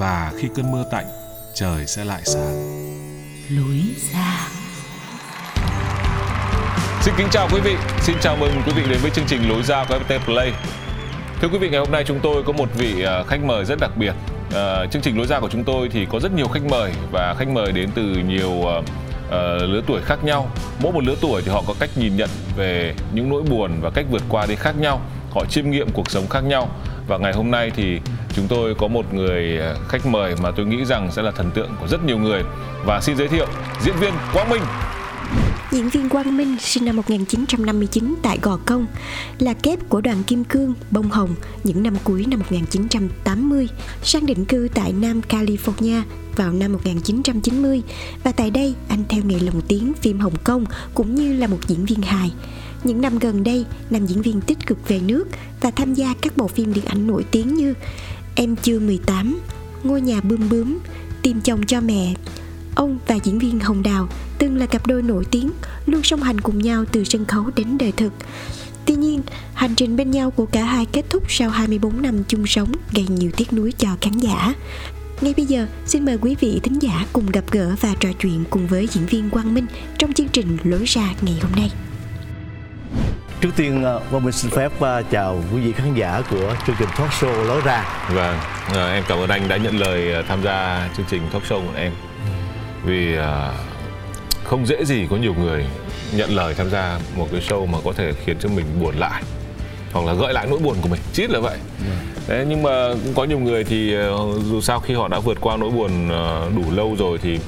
và khi cơn mưa tạnh, trời sẽ lại sáng. lối ra Xin kính chào quý vị, xin chào mừng quý vị đến với chương trình Lối ra của FPT Play. Thưa quý vị, ngày hôm nay chúng tôi có một vị ờ, khách mời rất đặc biệt. Ờ, chương trình Lối ra của chúng tôi thì có rất nhiều khách mời và khách mời đến từ nhiều ờ, lứa tuổi khác nhau. Mỗi một lứa tuổi thì họ có cách nhìn nhận về những nỗi buồn và cách vượt qua đi khác nhau. Họ chiêm nghiệm cuộc sống khác nhau. Và ngày hôm nay thì chúng tôi có một người à, khách mời mà tôi nghĩ rằng sẽ là thần tượng của rất nhiều người. Và xin giới thiệu diễn viên Quang Minh. Diễn viên Quang Minh sinh năm 1959 tại Gò Công, là kép của đoàn Kim Cương, Bông Hồng những năm cuối năm 1980, sang định cư tại Nam California vào năm 1990 và tại đây anh theo nghề lồng tiếng phim Hồng Kông cũng như là một diễn viên hài. Những năm gần đây, nam diễn viên tích cực về nước và tham gia các bộ phim điện ảnh nổi tiếng như Em chưa 18, Ngôi nhà bươm bướm, Tìm chồng cho mẹ, Ông và diễn viên Hồng Đào từng là cặp đôi nổi tiếng, luôn song hành cùng nhau từ sân khấu đến đời thực. Tuy nhiên, hành trình bên nhau của cả hai kết thúc sau 24 năm chung sống gây nhiều tiếc nuối cho khán giả. Ngay bây giờ, xin mời quý vị thính giả cùng gặp gỡ và trò chuyện cùng với diễn viên Quang Minh trong chương trình Lối ra ngày hôm nay. Trước tiên ờ, Quang Minh xin phép ờ, chào quý vị khán giả của chương trình talk show Lối ra. Vâng, à, em cảm ơn anh đã nhận lời tham gia chương trình talk show của em. Vì không dễ gì có nhiều người nhận lời tham gia một cái show mà có thể khiến cho mình buồn lại hoặc là gợi lại nỗi buồn của mình, chít là vậy. Đấy, nhưng mà cũng có nhiều người thì ờ, dù sao khi họ đã vượt qua nỗi buồn ờ, đủ lâu rồi thì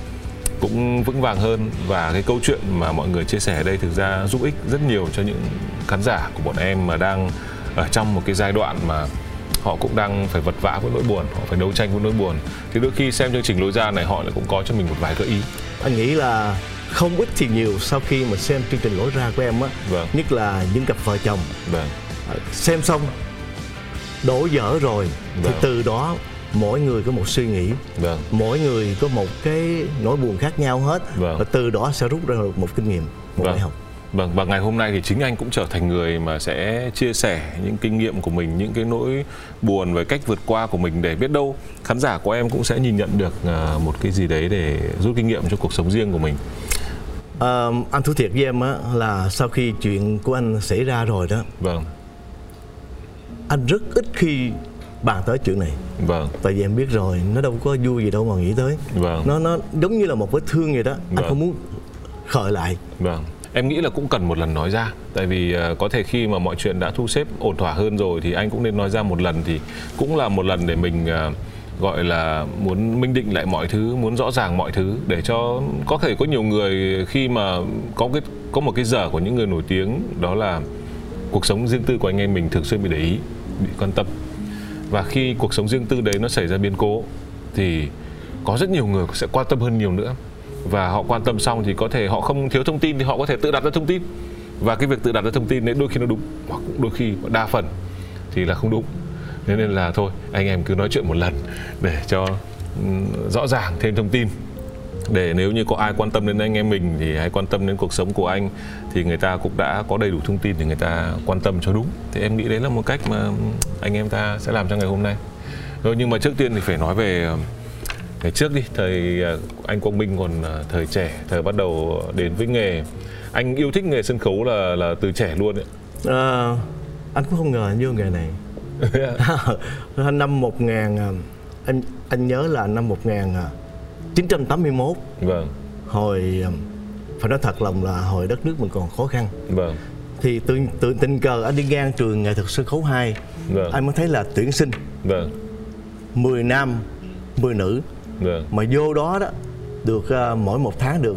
cũng vững vàng hơn. Và cái câu chuyện mà mọi người chia sẻ ở đây thực ra giúp ích rất nhiều cho những khán giả của bọn em mà đang ở trong một cái giai đoạn mà họ cũng đang phải vật vã với nỗi buồn họ phải đấu tranh với nỗi buồn. Thì đôi khi xem chương trình lối ra này họ lại cũng có cho mình một vài gợi ý. Anh nghĩ là không ít thì nhiều sau khi mà xem chương trình Lối ra của em á, Vâng. nhất là những cặp vợ chồng. Vâng. Ờ, xem xong đổ dở rồi thì Vâng. từ đó mỗi người có một suy nghĩ vâng mỗi người có một cái nỗi buồn khác nhau hết Vâng. và từ đó sẽ rút ra được một kinh nghiệm một Vâng. bài học Vâng và ngày hôm nay thì chính anh cũng trở thành người mà sẽ chia sẻ những kinh nghiệm của mình, những cái nỗi buồn về cách vượt qua của mình để biết đâu khán giả của em cũng sẽ nhìn nhận được à, một cái gì đấy để rút kinh nghiệm cho cuộc sống riêng của mình. Ờ, anh thú thiệt với em á là sau khi chuyện của anh xảy ra rồi đó Vâng, anh rất ít khi bàn tới chuyện này. Vâng, tại vì em biết rồi nó đâu có vui gì đâu mà nghĩ tới. Vâng. nó nó giống như là một vết thương vậy đó. Vâng. anh không muốn khởi lại. Vâng. Em nghĩ là cũng cần một lần nói ra. Tại vì à, có thể khi mà mọi chuyện đã thu xếp ổn thỏa hơn rồi Thì anh cũng nên nói ra một lần. Thì cũng là một lần để mình à, gọi là muốn minh định lại mọi thứ Muốn rõ ràng mọi thứ Để cho có thể có nhiều người khi mà có cái có một cái dở của những người nổi tiếng Đó là cuộc sống riêng tư của anh em mình thường xuyên bị để ý Bị quan tâm và khi cuộc sống riêng tư đấy nó xảy ra biến cố, Thì có rất nhiều người sẽ quan tâm hơn nhiều nữa. Và họ quan tâm xong thì có thể họ không thiếu thông tin thì họ có thể tự đặt ra thông tin. Và cái việc tự đặt ra thông tin đấy đôi khi nó đúng, hoặc đôi khi đa phần thì là không đúng. Thế nên là thôi, anh em cứ nói chuyện một lần để cho ừ, rõ ràng thêm thông tin để nếu như có ai quan tâm đến anh em mình thì hãy quan tâm đến cuộc sống của anh. Thì người ta cũng đã có đầy đủ thông tin thì người ta quan tâm cho đúng. Thì em nghĩ đấy là một cách mà anh em ta sẽ làm cho ngày hôm nay. Rồi nhưng mà trước tiên thì phải nói về ngày trước đi. Thời à, anh Quang Minh còn à, thời trẻ thời bắt đầu đến với nghề. Anh yêu thích nghề sân khấu là là từ trẻ luôn đấy Ờ, anh cũng không ngờ anh vô nghề này. Năm 1000 à, anh anh nhớ là năm 1981 vâng. Hồi à, phải nói thật lòng là hồi đất nước mình còn khó khăn. Vâng. Thì tự, tự tình cờ anh đi ngang trường nghệ thuật sân khấu 2 Vâng. anh mới thấy là tuyển sinh. Vâng. 10 nam 10 nữ. Vâng. Mà vô đó đó được à, mỗi một tháng được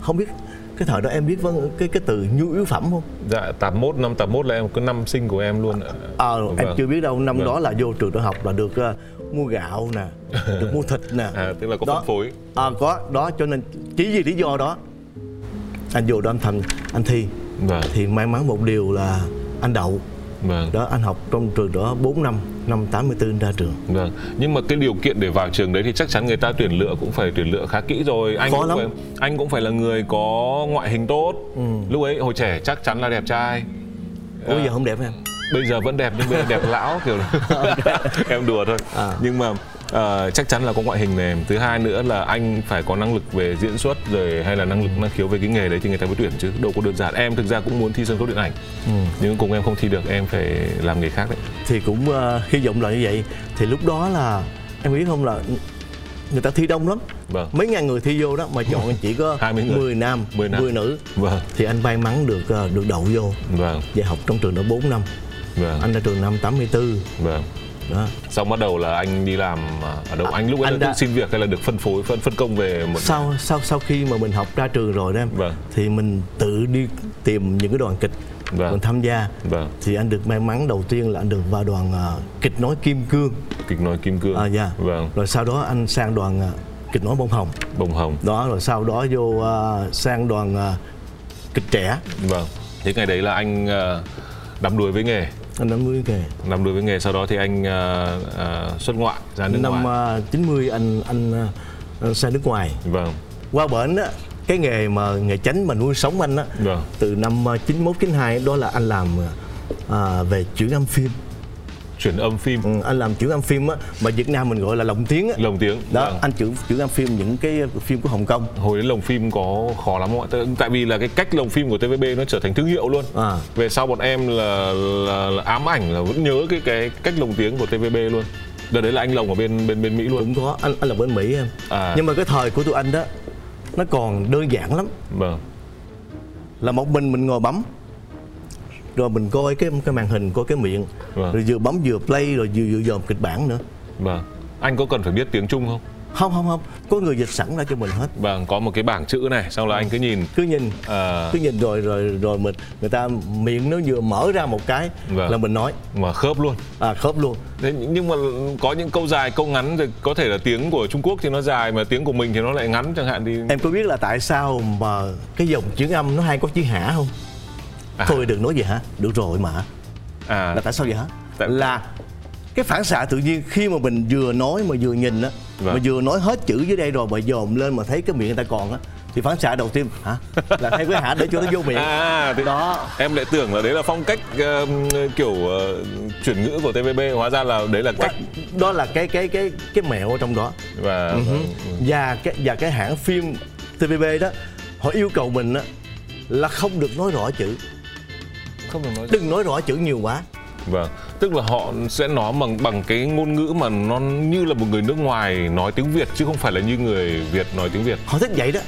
không biết cái thời đó em biết vấn cái cái từ nhu yếu phẩm không? Dạ 81 năm 81 là em có năm sinh của em luôn ạ. ờ em Vâng. chưa biết đâu năm Vâng. đó là vô trường đại học là được à, mua gạo nè được mua thịt nè. À tức là có Đó. phân phối. À, có đó cho nên chỉ vì lý do đó anh vô đó anh thành anh thi. Vâng. Thì may mắn một điều là anh đậu. Vâng. Đó anh học trong trường đó 4 năm năm 84 ra trường. Vâng, nhưng mà cái điều kiện để vào trường đấy thì chắc chắn người ta tuyển lựa cũng phải tuyển lựa khá kỹ rồi. Anh Khó cũng lắm. phải anh cũng phải là người có ngoại hình tốt. Lúc ấy hồi trẻ chắc chắn là đẹp trai. Ủa À, bây giờ không đẹp em bây giờ vẫn đẹp nhưng bây giờ đẹp lão kiểu em đùa thôi. À. Nhưng mà ờ, chắc chắn là có ngoại hình này. Thứ hai nữa là anh phải có năng lực về diễn xuất rồi hay là năng lực năng khiếu về cái nghề đấy thì người ta mới tuyển chứ đâu có đơn giản. Em thực ra cũng muốn thi sân khấu điện ảnh. Nhưng cùng em không thi được, em phải làm nghề khác đấy. thì cũng uh, hy vọng là như vậy thì lúc đó là em biết không là người ta thi đông lắm Vâng. mấy ngàn người thi vô đó mà chọn chỉ có 20 người. 10 nam 10 nam. 10 nữ Vâng, thì anh may mắn được ờ, được đậu vô vâng, dạy học trong trường đó 4 năm vâng. anh ra trường năm 84 Vâng. đó Xong bắt đầu là anh đi làm à, ở đâu? À, anh lúc ấy anh đã- tự xin việc hay là được phân phối phân phân công về một sau sau sau khi mà mình học ra trường rồi đó em Vâng. thì mình tự đi tìm những cái đoàn kịch Vâng. mình tham gia Vâng. thì anh được may mắn đầu tiên là anh được vào đoàn ờ, kịch nói kim cương kịch nói kim cương. à, dạ. Vâng. rồi sau đó anh sang đoàn kịch nói bông hồng Bông hồng. đó rồi sau đó vô ờ, sang đoàn ờ, kịch trẻ Vâng. Thế ngày đấy là anh à, đắm đuối với nghề, năm mươi nghề đắm đuối với nghề sau đó thì anh à, à, xuất ngoại ra nước năm ngoài. ờ, 90 anh anh anh sang nước ngoài Vâng. qua bển á cái nghề mà nghề chánh mà nuôi sống anh á Vâng. từ năm ờ, 91 92 đó là anh làm ờ, về chuyển âm phim Chuyển âm phim, ừ, anh làm chuyển âm phim á mà Việt Nam mình gọi là lồng tiếng á lồng tiếng. đó Vâng. anh chuyển chuyển âm phim những cái phim của Hồng Kông Hồi đấy lồng phim có khó lắm không ạ? Tại- vì là cái cách lồng phim của TVB nó trở thành thương hiệu luôn. À. Về sau bọn em là, là, là ám ảnh là vẫn nhớ cái cái cách lồng tiếng của TVB luôn. Đợt đấy là anh lồng ở bên bên bên Mỹ luôn. cũng có anh anh là bên Mỹ em À. nhưng mà cái thời của tụi anh đó nó còn đơn giản lắm Vâng. là một mình mình ngồi bấm rồi mình coi cái cái màn hình coi cái miệng Vâng. rồi vừa bấm vừa play rồi vừa vừa dòm kịch bản nữa Vâng. Anh có cần phải biết tiếng Trung không? không không không có người dịch sẵn ra cho mình hết Vâng, có một cái bảng chữ này, xong là anh cứ nhìn. cứ nhìn À, cứ nhìn rồi rồi rồi mình người ta miệng nó vừa mở ra một cái Vâng. là mình nói mà khớp luôn. à khớp luôn Thế nhưng mà có những câu dài, câu ngắn thì có thể là tiếng của Trung Quốc thì nó dài mà tiếng của mình thì nó lại ngắn chẳng hạn thì em có biết là tại sao mà cái dòng chữ âm nó hay có chữ hả không À. thôi đừng nói vậy hả? Được rồi mà. À. Là tại sao vậy hả? Tại- là cái phản xạ tự nhiên khi mà mình vừa nói mà vừa nhìn á Vâng. mà vừa nói hết chữ dưới đây rồi mà dòm lên mà thấy cái miệng người ta còn á thì phản xạ đầu tiên hả? Là thêm cái hả để cho nó vô miệng. À thì đó. em lại tưởng là đấy là phong cách ờ, kiểu ờ, chuyển ngữ của TVB hóa ra là đấy là cách đó là cái cái cái cái mẹo ở trong đó. Và Ừ và cái và cái hãng phim TVB đó họ yêu cầu mình á là không được nói rõ chữ không được nói đừng nói rõ chữ nhiều quá. Vâng tức là họ sẽ nói bằng bằng cái ngôn ngữ mà nó như là một người nước ngoài nói tiếng Việt chứ không phải là như người Việt nói tiếng Việt. Họ thích vậy đó.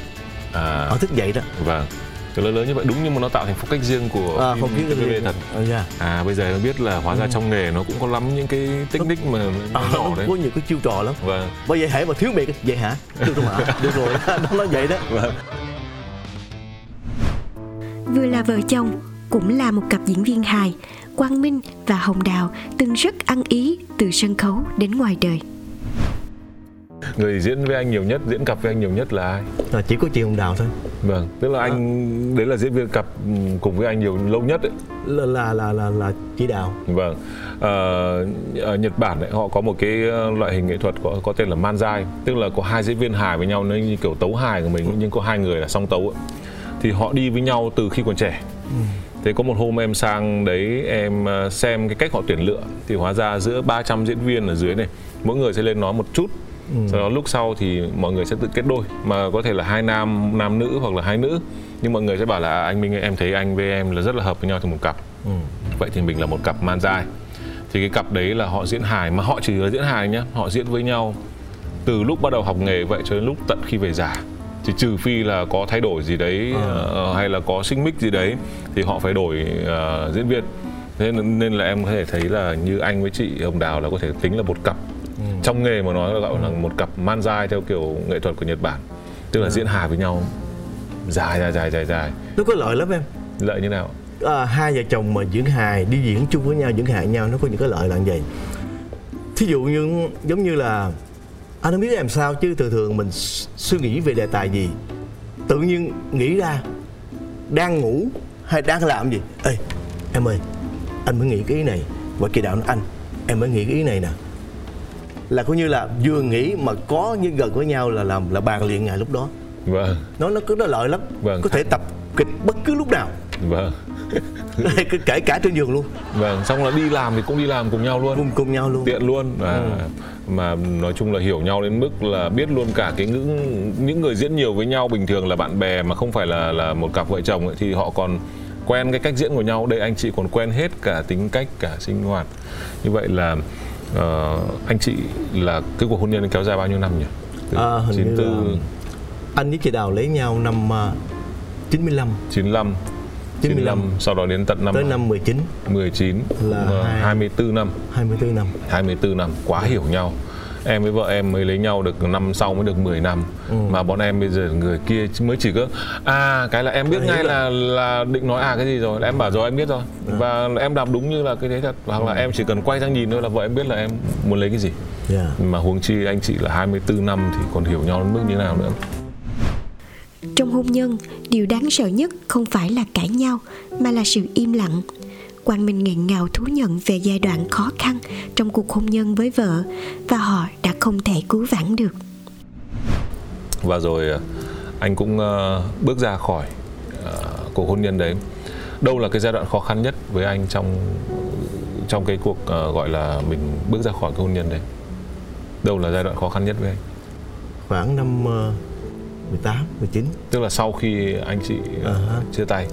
À. Họ thích vậy đó. Vâng Từ lớn lớn như vậy. Đúng nhưng mà nó tạo thành phong cách riêng của à, phim không biết cái TVB gì thật. À, dạ. à bây giờ em biết là hóa ra trong nghề nó cũng có lắm những cái technique mà à, nhỏ nó đấy. có nhiều cái chiêu trò lắm. Vâng. Bởi vậy hãy mà thiếu biệt vậy hả? Được rồi hả? Được rồi. Nó nói vậy đó. Vâng. Vừa là vợ chồng, cũng là một cặp diễn viên hài, Quang Minh và Hồng Đào từng rất ăn ý từ sân khấu đến ngoài đời. người diễn với anh nhiều nhất diễn cặp với anh nhiều nhất là ai à, chỉ có chị Hồng Đào thôi vâng tức là anh đấy là diễn viên cặp ừ, cùng với anh nhiều lâu nhất ấy là là là là, là chị Đào Vâng. Ờ, ở Nhật Bản ấy, họ có một cái ờ, loại hình nghệ thuật có, có tên là manzai, tức là có hai diễn viên hài với nhau nó như kiểu tấu hài của mình nhưng có hai người là song tấu ấy. Thì họ đi với nhau từ khi còn trẻ. Thế có một hôm em sang đấy em ờ, xem cái cách họ tuyển lựa. Thì hóa ra giữa 300 diễn viên ở dưới này, mỗi người sẽ lên nói một chút. Sau đó lúc sau thì mọi người sẽ tự kết đôi. Mà có thể là hai nam nam nữ hoặc là hai nữ. Nhưng mọi người sẽ bảo là "À, anh Minh em thấy anh với em là rất là hợp với nhau thành một cặp. Vậy thì mình là một cặp man dai. Thì cái cặp đấy là họ diễn hài mà họ chỉ là diễn hài nhá. Họ diễn với nhau từ lúc bắt đầu học nghề vậy cho đến lúc tận khi về già thì trừ phi là có thay đổi gì đấy uh, hay là có xích mích gì đấy thì họ phải đổi uh, diễn viên. Nên, nên là em có thể thấy là như anh với chị hồng đào là có thể tính là một cặp. Ừ. trong nghề mà nói là gọi là một cặp man dai theo kiểu nghệ thuật của nhật bản. Tức là ừ. diễn hài với nhau. Dài dài dài dài dài. Nó có lợi lắm em. Lợi như nào? À, hai vợ chồng mà diễn hài đi diễn chung với nhau diễn hài nhau nó có những cái lợi là như vậy. Thí dụ như giống như là anh không biết làm sao chứ thường thường mình suy nghĩ về đề tài gì tự nhiên nghĩ ra đang ngủ hay đang làm gì? Ê em ơi anh mới nghĩ cái ý này và kỳ đạo nói anh em mới nghĩ cái ý này nè. Là coi như là vừa nghĩ mà có như gần với nhau là làm là bàn liền ngày lúc đó. Vâng. Nó nó cứ nó lợi lắm. Vâng. có thể tập kịch bất cứ lúc nào. Vâng kể cả trên giường luôn. Vâng xong là đi làm thì cũng đi làm cùng nhau luôn. Cùng cùng nhau luôn. Tiện luôn. Và ừ. mà nói chung là hiểu nhau đến mức là biết luôn cả cái ngữ những người diễn nhiều với nhau bình thường là bạn bè mà không phải là là một cặp vợ chồng ấy, thì họ còn quen cái cách diễn của nhau. Đây anh chị còn quen hết cả tính cách cả sinh hoạt. Như vậy là uh, anh chị là cái cuộc hôn nhân kéo dài bao nhiêu năm nhỉ? Từ à, hình 94 như là anh với chị Đào lấy nhau năm uh, 95 95 95 sau đó đến tận năm tới năm 19 19 là uh, 24 năm 24 năm 24 năm quá ừ. hiểu nhau em với vợ em mới lấy nhau được năm sau mới được 10 năm ừ. mà bọn em bây giờ người kia mới chỉ có à cái là em biết ngay là là định nói à cái gì rồi em bảo rồi em biết rồi ừ. và em đọc đúng như là cái đấy thật hoặc là ừ. em chỉ cần quay sang nhìn thôi là vợ em biết là em muốn lấy cái gì yeah. mà huống chi anh chị là 24 năm thì còn hiểu nhau đến mức như nào nữa trong hôn nhân điều đáng sợ nhất không phải là cãi nhau mà là sự im lặng Quang Minh nghẹn ngào thú nhận về giai đoạn khó khăn trong cuộc hôn nhân với vợ và họ đã không thể cứu vãn được. Và rồi ờ, anh cũng ờ, bước ra khỏi ờ, cuộc hôn nhân đấy. Đâu là cái giai đoạn khó khăn nhất với anh trong trong cái cuộc gọi là mình bước ra khỏi cái hôn nhân đấy? Đâu là giai đoạn khó khăn nhất với anh? Khoảng năm 18, 19 Tức là sau khi anh chị uh-huh. chia tay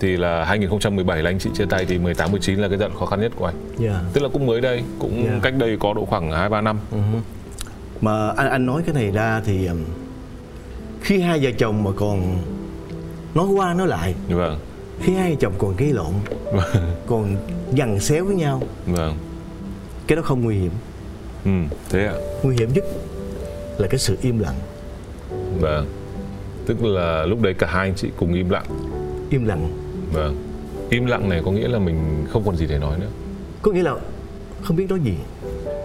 thì là 2017 là anh chị chia tay thì 18 19 là cái giai đoạn khó khăn nhất của anh. Yeah. Tức là cũng mới đây, cũng yeah. cách đây có độ khoảng 2 3 năm. Uh-huh. Mà anh anh nói cái này ra thì khi hai vợ chồng mà còn nói qua nói lại. Vâng. Khi hai vợ chồng còn gây lộn, vâng. còn dằn xéo với nhau. Vâng. Cái đó không nguy hiểm. Ừ, thế ạ. Nguy hiểm nhất là cái sự im lặng. Vâng. Tức là lúc đấy cả hai anh chị cùng im lặng. Im lặng Vâng. Im lặng này có nghĩa là mình không còn gì để nói nữa. Có nghĩa là không biết nói gì.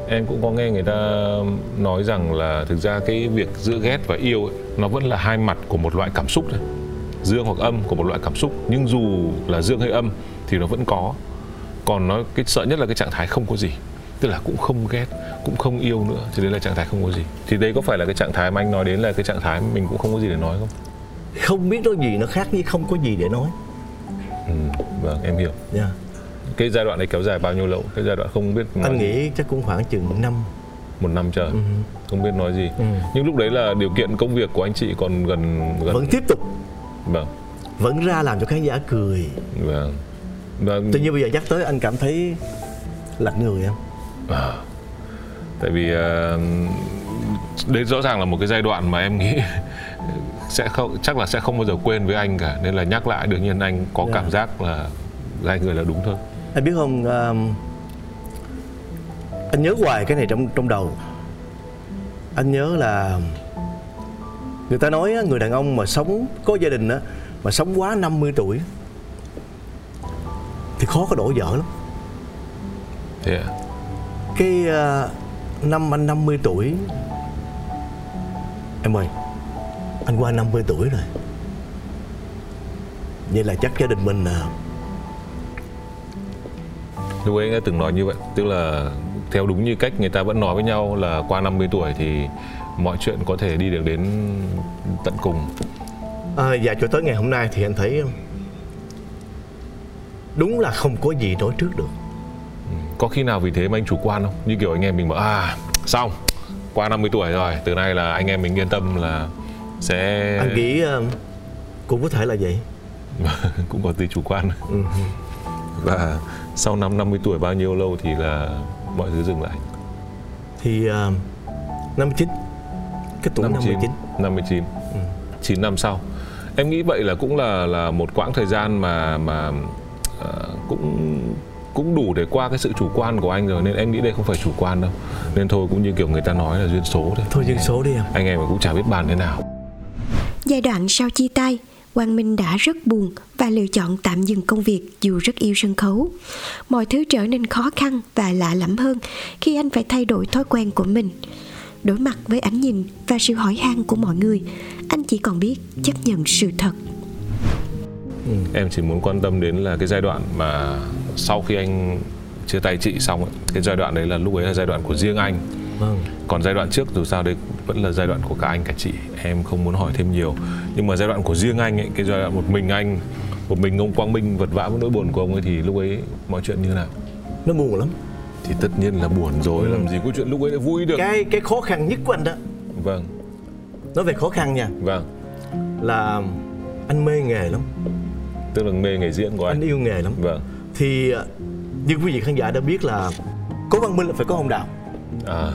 Em cũng có nghe người ta nói rằng là thực ra cái việc giữa ghét và yêu ấy, nó vẫn là hai mặt của một loại cảm xúc thôi. Dương hoặc âm của một loại cảm xúc, nhưng dù là dương hay âm thì nó vẫn có. Còn nó cái sợ nhất là cái trạng thái không có gì tức là cũng không ghét cũng không yêu nữa thì đấy là trạng thái không có gì. Thì đây có phải là cái trạng thái mà anh nói đến là cái trạng thái mình cũng không có gì để nói không? Không biết nói gì nó khác với không có gì để nói. Ừ, vâng em hiểu. Yeah. cái giai đoạn này kéo dài bao nhiêu lâu? Cái giai đoạn không biết nói anh nghĩ chắc cũng khoảng chừng năm. Một năm trời. Ừ. không biết nói gì. Ừ. nhưng lúc đấy là điều kiện công việc của anh chị còn gần gần vẫn tiếp tục. Vâng. Vẫn ra làm cho khán giả cười. Vâng. Và... tự nhiên bây giờ nhắc tới anh cảm thấy lạnh người em à, tại vì uh, đấy rõ ràng là một cái giai đoạn mà em nghĩ sẽ không chắc là sẽ không bao giờ quên với anh cả nên là nhắc lại đương nhiên anh có yeah. Dạ. cảm giác là hai người là đúng thôi anh biết không um, anh nhớ hoài cái này trong trong đầu anh nhớ là người ta nói người đàn ông mà sống có gia đình á mà sống quá 50 tuổi thì khó có đổ vợ lắm à? Cái uh, năm anh 50 tuổi. Em ơi anh qua 50 tuổi rồi. Vậy là chắc gia đình mình à Lúc ấy anh đã từng nói như vậy Tức là theo đúng như cách người ta vẫn nói với nhau là qua 50 tuổi thì mọi chuyện có thể đi được đến tận cùng. À, Dạ cho tới ngày hôm nay thì anh thấy Đúng là không có gì nói trước được Có khi nào vì thế mà anh chủ quan không? Như kiểu anh em mình bảo à xong qua 50 tuổi rồi Từ nay là anh em mình yên tâm là sẽ anh nghĩ uh, cũng có thể là vậy. Cũng có từ chủ quan. Ừ. và sau năm 50 tuổi bao nhiêu lâu thì là mọi thứ dừng lại? Thì uh, 59 cái tuổi 59 59 ừ. 9 năm sau. Em nghĩ vậy là cũng là là một quãng thời gian mà mà uh, cũng cũng đủ để qua cái sự chủ quan của anh rồi nên em nghĩ đây không phải chủ quan đâu nên thôi cũng như kiểu người ta nói là duyên số thôi thôi duyên số đi em anh em cũng chả biết bàn thế nào giai đoạn sau chia tay Quang Minh đã rất buồn và lựa chọn tạm dừng công việc dù rất yêu sân khấu. Mọi thứ trở nên khó khăn và lạ lẫm hơn khi anh phải thay đổi thói quen của mình. Đối mặt với ánh nhìn và sự hỏi han của mọi người, anh chỉ còn biết chấp nhận sự thật. Ừ. Em chỉ muốn quan tâm đến là cái giai đoạn mà sau khi anh chia tay chị xong ấy, cái giai đoạn đấy là lúc ấy là giai đoạn của riêng anh. Vâng. còn giai đoạn trước dù sao đấy vẫn là giai đoạn của cả anh cả chị em không muốn hỏi thêm nhiều. Nhưng mà giai đoạn của riêng anh ấy cái giai đoạn một mình anh một mình ông Quang Minh vật vã với nỗi buồn của ông ấy thì lúc ấy mọi chuyện như nào? Nó buồn lắm. Thì tất nhiên là buồn rồi ừ. làm gì có chuyện lúc ấy lại vui được. Cái cái khó khăn nhất của anh đó. Vâng. Nói về khó khăn nha. Vâng. Là anh mê nghề lắm. Tức là mê nghề diễn của anh. Anh yêu nghề lắm. Vâng thì như quý vị khán giả đã biết là có văn minh là phải có hồng đào à.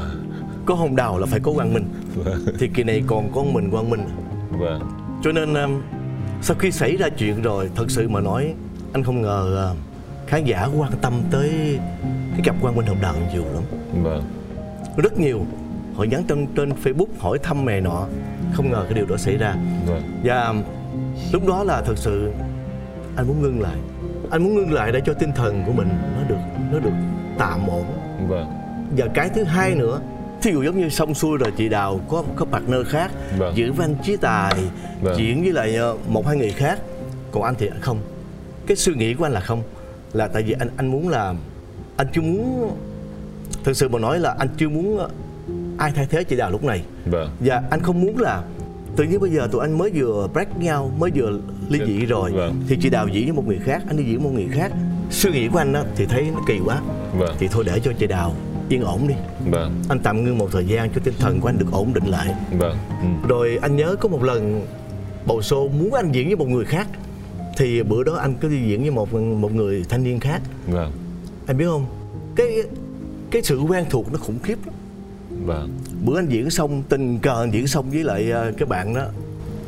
có hồng đào là phải có quang minh vâng. thì kỳ này còn có mình quang minh vâng. cho nên um, sau khi xảy ra chuyện rồi thật sự mà nói anh không ngờ uh, khán giả quan tâm tới cái cặp quang minh hồng đào nhiều lắm vâng. rất nhiều họ nhắn trên trên facebook hỏi thăm mẹ nọ không ngờ cái điều đó xảy ra vâng. và lúc đó là thật sự anh muốn ngưng lại anh muốn ngưng lại để cho tinh thần của mình nó được nó được tạm ổn vâng và cái thứ hai nữa thí dụ giống như xong xuôi rồi chị đào có có partner khác vâng. diễn anh trí tài vâng. diễn với lại ờ, một hai người khác còn anh thì không cái suy nghĩ của anh là không là tại vì anh anh muốn là anh chưa muốn thực sự mà nói là anh chưa muốn ờ, ai thay thế chị đào lúc này vâng. và anh không muốn là tự nhiên bây giờ tụi anh mới vừa break nhau mới vừa ly dị rồi vâng. thì chị đào diễn với một người khác anh đi diễn với một người khác suy nghĩ của anh á thì thấy nó kỳ quá vâng. thì thôi để cho chị đào yên ổn đi vâng. anh tạm ngưng một thời gian cho tinh thần của anh được ổn định lại vâng. ừ. rồi anh nhớ có một lần bầu xô muốn anh diễn với một người khác thì bữa đó anh cứ đi diễn với một một người thanh niên khác vâng. anh biết không cái cái sự quen thuộc nó khủng khiếp vâng. bữa anh diễn xong tình cờ anh diễn xong với lại uh, cái bạn đó.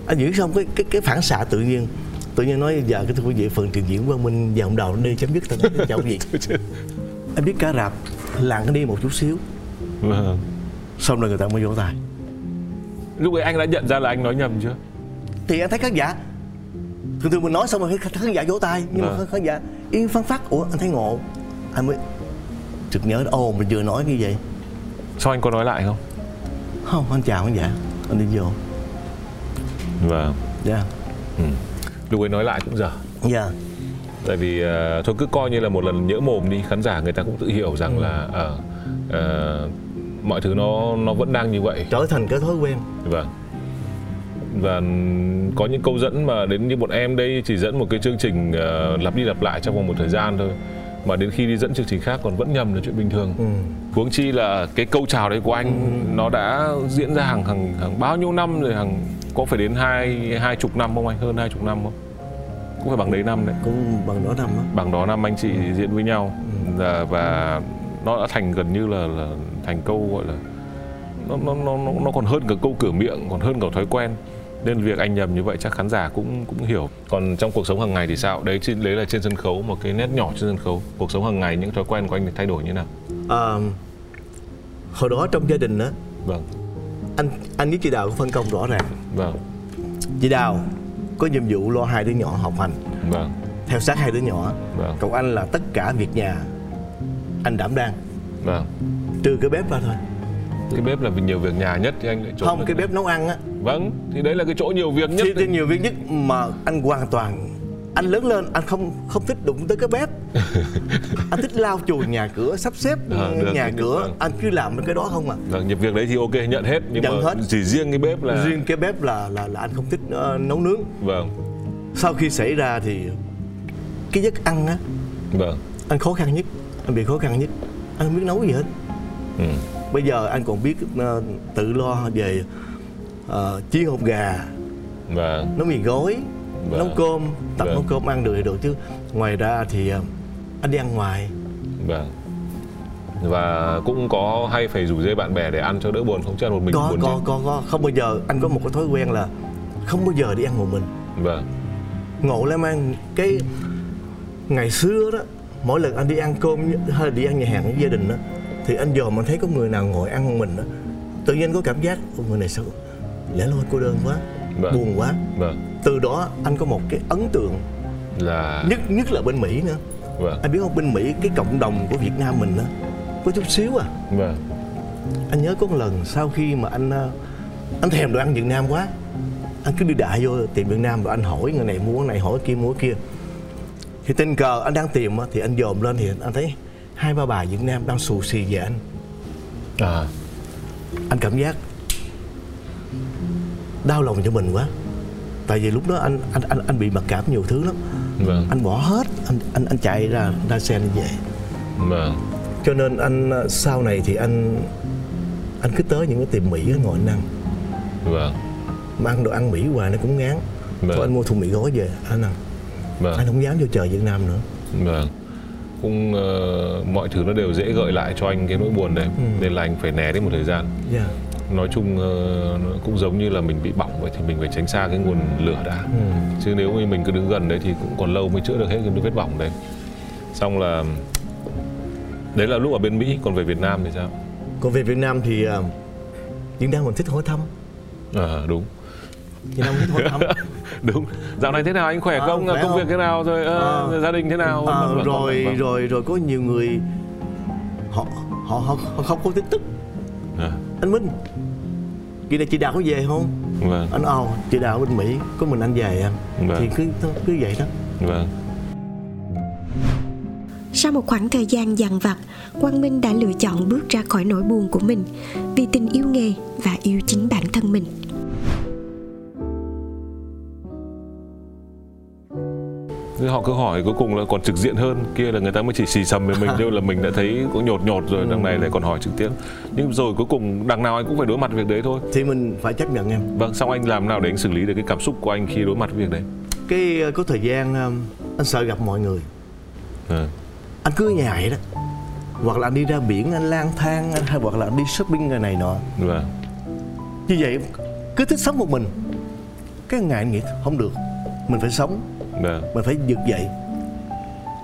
Anh diễn xong cái cái cái phản xạ tự nhiên. Tự nhiên nói giờ cái thưa quý vị phần trình diễn quang minh vào ông đầu đi chấm dứt tôi nói chào gì? Anh biết cả rạp lặng đi một chút xíu. Vâng. xong rồi người ta mới vỗ tay. Lúc ấy anh đã nhận ra là anh nói nhầm chưa? Thì anh thấy khán giả. Thường thường mình nói xong rồi khán giả vỗ tay nhưng vâng. mà khán giả yên phăng phát ủa anh thấy ngộ. Anh mới trực nhớ ồ mình vừa nói như vậy sao anh có nói lại không không anh chào khán giả anh đi vô vâng dạ yeah. ừ. lúc ấy nói lại cũng dở dạ yeah. tại vì uh, thôi cứ coi như là một lần nhỡ mồm đi khán giả người ta cũng tự hiểu rằng ừ. là uh, uh, mọi thứ nó nó vẫn đang như vậy trở thành cái thói quen vâng và có những câu dẫn mà đến như bọn em đây chỉ dẫn một cái chương trình uh, lặp đi lặp lại trong vòng một thời gian thôi mà đến khi đi dẫn chương trình khác còn vẫn nhầm là chuyện bình thường ừ. huống chi là cái câu chào đấy của anh ừ. nó đã diễn ra hàng hàng hàng bao nhiêu năm rồi hàng có phải đến hai hai chục năm không anh hơn hai chục năm không cũng phải bằng đấy năm đấy cũng bằng đó năm đó. bằng đó năm anh chị diễn với nhau ừ. và, và nó đã thành gần như là, là thành câu gọi là nó nó nó nó còn hơn cả câu cửa miệng còn hơn cả thói quen nên việc anh nhầm như vậy chắc khán giả cũng cũng hiểu. Còn trong cuộc sống hàng ngày thì sao? Đấy đấy là trên sân khấu một cái nét nhỏ trên sân khấu. Cuộc sống hàng ngày những thói quen của anh thì thay đổi như nào? À, hồi đó trong gia đình đó vâng. anh anh với chị đào có phân công rõ ràng. Vâng. Chị đào có nhiệm vụ lo hai đứa nhỏ học hành. Vâng. Theo sát hai đứa nhỏ. Vâng. còn anh là tất cả việc nhà anh đảm đang. Vâng. Trừ cái bếp ra thôi cái bếp là vì nhiều việc nhà nhất thì anh lại chọn không cái bếp nấu ăn á. Vâng thì đấy là cái chỗ nhiều việc nhất thì, nhiều việc nhất mà anh hoàn toàn anh lớn lên anh không không thích đụng tới cái bếp. Anh thích lau chùi nhà cửa sắp xếp à, được, nhà được, cửa. vâng. anh cứ làm cái đó không à. Vâng nhập việc đấy thì ok nhận hết. Nhưng nhận mà hết. chỉ riêng cái bếp là riêng cái bếp là là là anh không thích uh, nấu nướng. Vâng. Sau khi xảy ra thì cái giấc ăn á vâng. anh khó khăn nhất. Anh bị khó khăn nhất. Anh không biết nấu gì hết. Ừ bây giờ anh còn biết uh, tự lo về uh, chiên hộp gà. Vâng. nấu mì gói vâng. nấu cơm tập vâng. nấu cơm ăn được được chứ. Ngoài ra thì uh, anh đi ăn ngoài. Vâng. Và cũng có hay phải rủ dê bạn bè để ăn cho đỡ buồn không? Chứ ăn một mình có buồn có chứ? có có. Không bao giờ anh có một cái thói quen là không bao giờ đi ăn một mình. Vâng. Ngộ lắm anh. Cái ngày xưa đó mỗi lần anh đi ăn cơm hay là đi ăn nhà hàng với gia đình đó thì anh dòm anh thấy có người nào ngồi ăn mình đó tự nhiên có cảm giác "Ôi, người này sao lẻ loi cô đơn quá Vâng. buồn quá. Vâng. Từ đó anh có một cái ấn tượng là nhất nhất là bên mỹ nữa. Vâng. Anh biết không? Bên mỹ cái cộng đồng của việt nam mình đó có chút xíu à. Vâng. Anh nhớ có một lần sau khi mà anh ờ, anh thèm đồ ăn Việt Nam quá anh cứ đi đại vô tiệm Việt Nam rồi anh hỏi người này mua cái này hỏi kia mua cái kia. Thì tình cờ anh đang tìm thì anh dòm lên thì anh thấy hai ba bà Việt Nam đang xù xì về anh. À. Anh cảm giác đau lòng cho mình quá. Tại vì lúc đó anh anh anh anh bị mặc cảm nhiều thứ lắm. Vâng. Anh bỏ hết anh anh anh chạy ra ra xe anh về. Vâng. Cho nên anh sau này thì anh anh cứ tới những cái tiệm Mỹ á, ngồi anh ăn. Vâng. Mà ăn đồ ăn Mỹ hoài nó cũng ngán. Vâng. Thôi anh mua thùng mì gói về anh ăn. Vâng. Anh không dám vô chợ Việt Nam nữa. Vâng cũng ờ, mọi thứ nó đều dễ gợi lại cho anh cái nỗi buồn đấy. Nên là anh phải né đi một thời gian. Dạ. Nói chung nó cũng giống như là mình bị bỏng vậy thì mình phải tránh xa cái nguồn lửa đã. Chứ nếu như mình cứ đứng gần đấy thì cũng còn lâu mới chữa được hết cái vết bỏng đấy. Xong là đấy là lúc ở bên Mỹ còn về Việt Nam thì sao? Còn về Việt Nam thì uh, Việt Nam mình thích hỏi thăm. Ờ đúng. Việt Nam thích hỏi thăm đúng. Dạo này thế nào? Anh khỏe Ờ, không? khỏe công không? việc thế nào rồi? Ờ, Ờ. gia đình thế nào? Ờ, Vâng, vâng, Rồi vâng, vâng. rồi rồi có nhiều người Họ họ, họ, họ không có tin tức. Ờ, Anh Minh Kỳ này chị Đào có về không? Vâng. Anh ồ chị Đào bên Mỹ Có mình anh về à? Vâng. Thì cứ cứ vậy đó. Vâng. Sau một khoảng thời gian dằn vặt, Quang Minh đã lựa chọn bước ra khỏi nỗi buồn của mình vì tình yêu nghề và yêu chính bản thân mình. Thế họ cứ hỏi cuối cùng là còn trực diện hơn. Kia là người ta mới chỉ xì xầm với mình đâu là mình đã thấy có nhột nhột rồi đằng này lại còn hỏi trực tiếp. Nhưng rồi cuối cùng đằng nào anh cũng phải đối mặt việc đấy thôi. Thì mình phải chấp nhận em. Vâng xong anh làm nào để anh xử lý được cái cảm xúc của anh khi đối mặt với việc đấy? Cái ờ, có thời gian ờ, Anh sợ gặp mọi người. Ờ, anh cứ nhà vậy đó. Hoặc là anh đi ra biển anh lang thang anh- hay hoặc là anh đi shopping người này nọ. Vâng. Như vậy cứ thích sống một mình. Cái ngày anh nghĩ không được mình phải sống vâng mình phải vực dậy.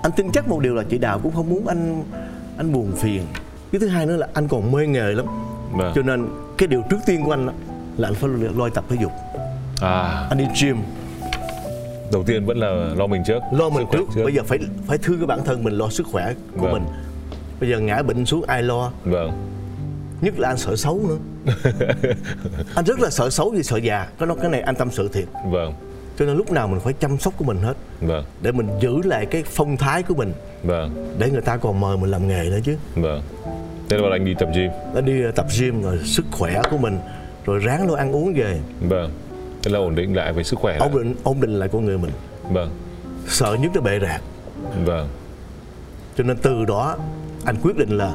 Anh tin chắc một điều là chị đào cũng không muốn anh anh buồn phiền. Cái thứ hai nữa là anh còn mê nghề lắm. Vâng cho nên cái điều trước tiên của anh đó là anh phải lo tập thể dục. À. Anh đi gym. Đầu tiên vẫn là lo mình trước lo mình khỏe trước. Bây giờ phải phải thương cái bản thân mình lo sức khỏe của Vâng. mình. Bây giờ ngã bệnh xuống ai lo? Vâng. Nhất là anh sợ xấu nữa. Anh rất là sợ xấu vì sợ già. Cái đó cái này anh tâm sự thiệt. Vâng cho nên lúc nào mình phải chăm sóc của mình hết. Vâng. Để mình giữ lại cái phong thái của mình. Vâng. Để người ta còn mời mình làm nghề nữa chứ. Vâng. Thế là anh đi tập gym. Đã đi tập gym rồi sức khỏe của mình rồi ráng lo ăn uống về. Vâng. Thế là ổn định lại với sức khỏe ổn định ổn định lại con người mình. Vâng. Sợ nhất là bệ rạc. Vâng. Cho nên từ đó anh quyết định là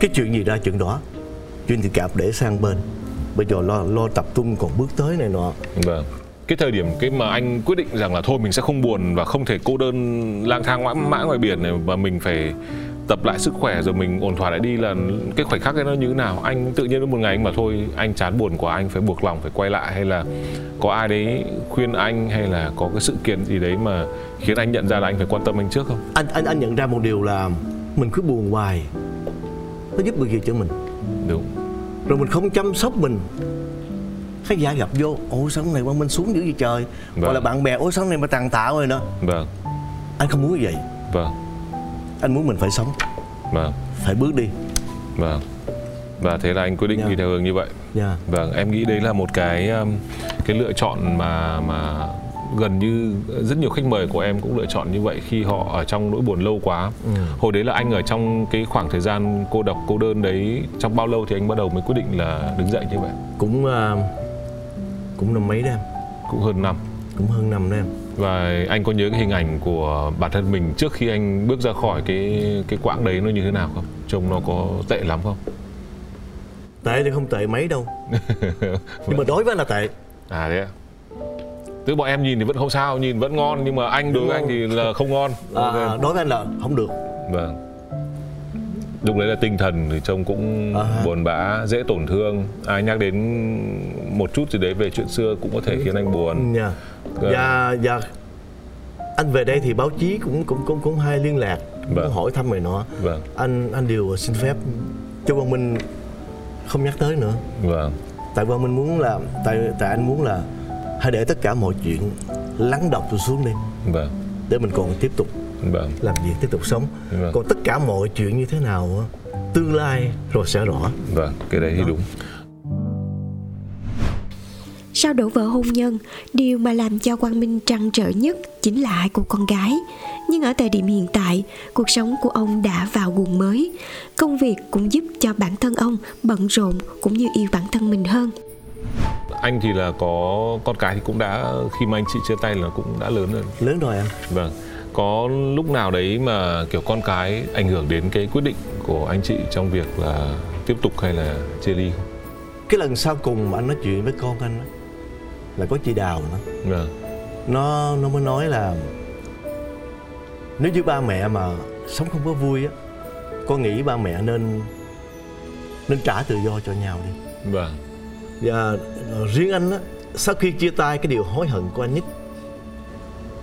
cái chuyện gì ra chuyện đó chuyện tình cảm để sang bên. Bây giờ lo lo tập trung còn bước tới này nọ. Vâng. Cái thời điểm cái mà anh quyết định rằng là thôi mình sẽ không buồn và không thể cô đơn lang thang mãi mãi ngoài biển này và mình phải tập lại sức khỏe rồi mình ổn thỏa lại đi là cái khoảnh khắc ấy nó như thế nào? Anh tự nhiên một ngày anh bảo thôi anh chán buồn quá anh phải buộc lòng phải quay lại hay là có ai đấy khuyên anh hay là có cái sự kiện gì đấy mà khiến anh nhận ra là anh phải quan tâm anh trước không? Anh anh anh nhận ra một điều là mình cứ buồn hoài nó giúp được gì cho mình. Đúng. Rồi mình không chăm sóc mình khán giả gặp vô ôi sao này quang minh xuống dữ vậy trời? Vâng. hoặc là bạn bè ôi sao này mà tàn tạ rồi nữa? Vâng. Anh không muốn như vậy vâng. Anh muốn mình phải sống. Vâng. Phải bước đi. Vâng. Và thế là anh quyết định Dạ. đi theo hướng như vậy. Nha Vâng, em nghĩ đấy là một cái um, cái lựa chọn mà mà gần như rất nhiều khách mời của em cũng lựa chọn như vậy khi họ ở trong nỗi buồn lâu quá. Hồi đấy là anh ở trong cái khoảng thời gian cô độc cô đơn đấy trong bao lâu thì anh bắt đầu mới quyết định là đứng dậy như vậy? cũng à, cũng năm mấy đó em. Cũng hơn năm. cũng hơn năm đó em. Và anh có nhớ cái hình ảnh của bản thân mình trước khi anh bước ra khỏi cái cái quãng đấy nó như thế nào không? Trông nó có tệ lắm không? tệ thì không tệ mấy đâu. Nhưng mà đối với anh là tệ. À thế ạ. tức bọn em nhìn thì vẫn không sao nhìn vẫn ngon nhưng mà anh đối với anh thì là không ngon. À, đối với anh là không được. Vâng lúc đấy là tinh thần thì trông cũng À. buồn bã dễ tổn thương. Ai nhắc đến một chút gì đấy về chuyện xưa cũng có thể khiến anh buồn. Nha Vâng. và và anh về đây thì báo chí cũng cũng cũng cũng hay liên lạc Vâng. cũng hỏi thăm người nọ. Vâng. Anh anh đều xin phép. Cho quang minh không nhắc tới nữa. Vâng. Tại quang minh muốn là tại tại anh muốn là hãy để tất cả mọi chuyện lắng đọng tôi xuống đi. Vâng. Để mình còn tiếp tục vâng. Làm việc tiếp tục sống. Vâng. còn tất cả mọi chuyện như thế nào tương lai rồi sẽ rõ. Vâng cái đấy thì đúng. Sau đổ vỡ hôn nhân, điều mà làm cho Quang Minh trăn trở nhất chính là hai cô con gái. Nhưng ở thời điểm hiện tại, cuộc sống của ông đã vào guồng mới. Công việc cũng giúp cho bản thân ông bận rộn cũng như yêu bản thân mình hơn. anh thì là có con cái thì cũng đã khi mà anh chị chia tay là cũng đã lớn rồi. Lớn rồi anh vâng có lúc nào đấy mà kiểu con cái ảnh hưởng đến cái quyết định của anh chị trong việc là tiếp tục hay là chia ly không? Cái lần sau cùng mà anh nói chuyện với con anh á, là có chị đào nữa vâng. Nó nó mới nói là nếu như ba mẹ mà sống không có vui á con nghĩ ba mẹ nên nên trả tự do cho nhau đi. Vâng. Và ờ, riêng anh á sau khi chia tay cái điều hối hận của anh nhất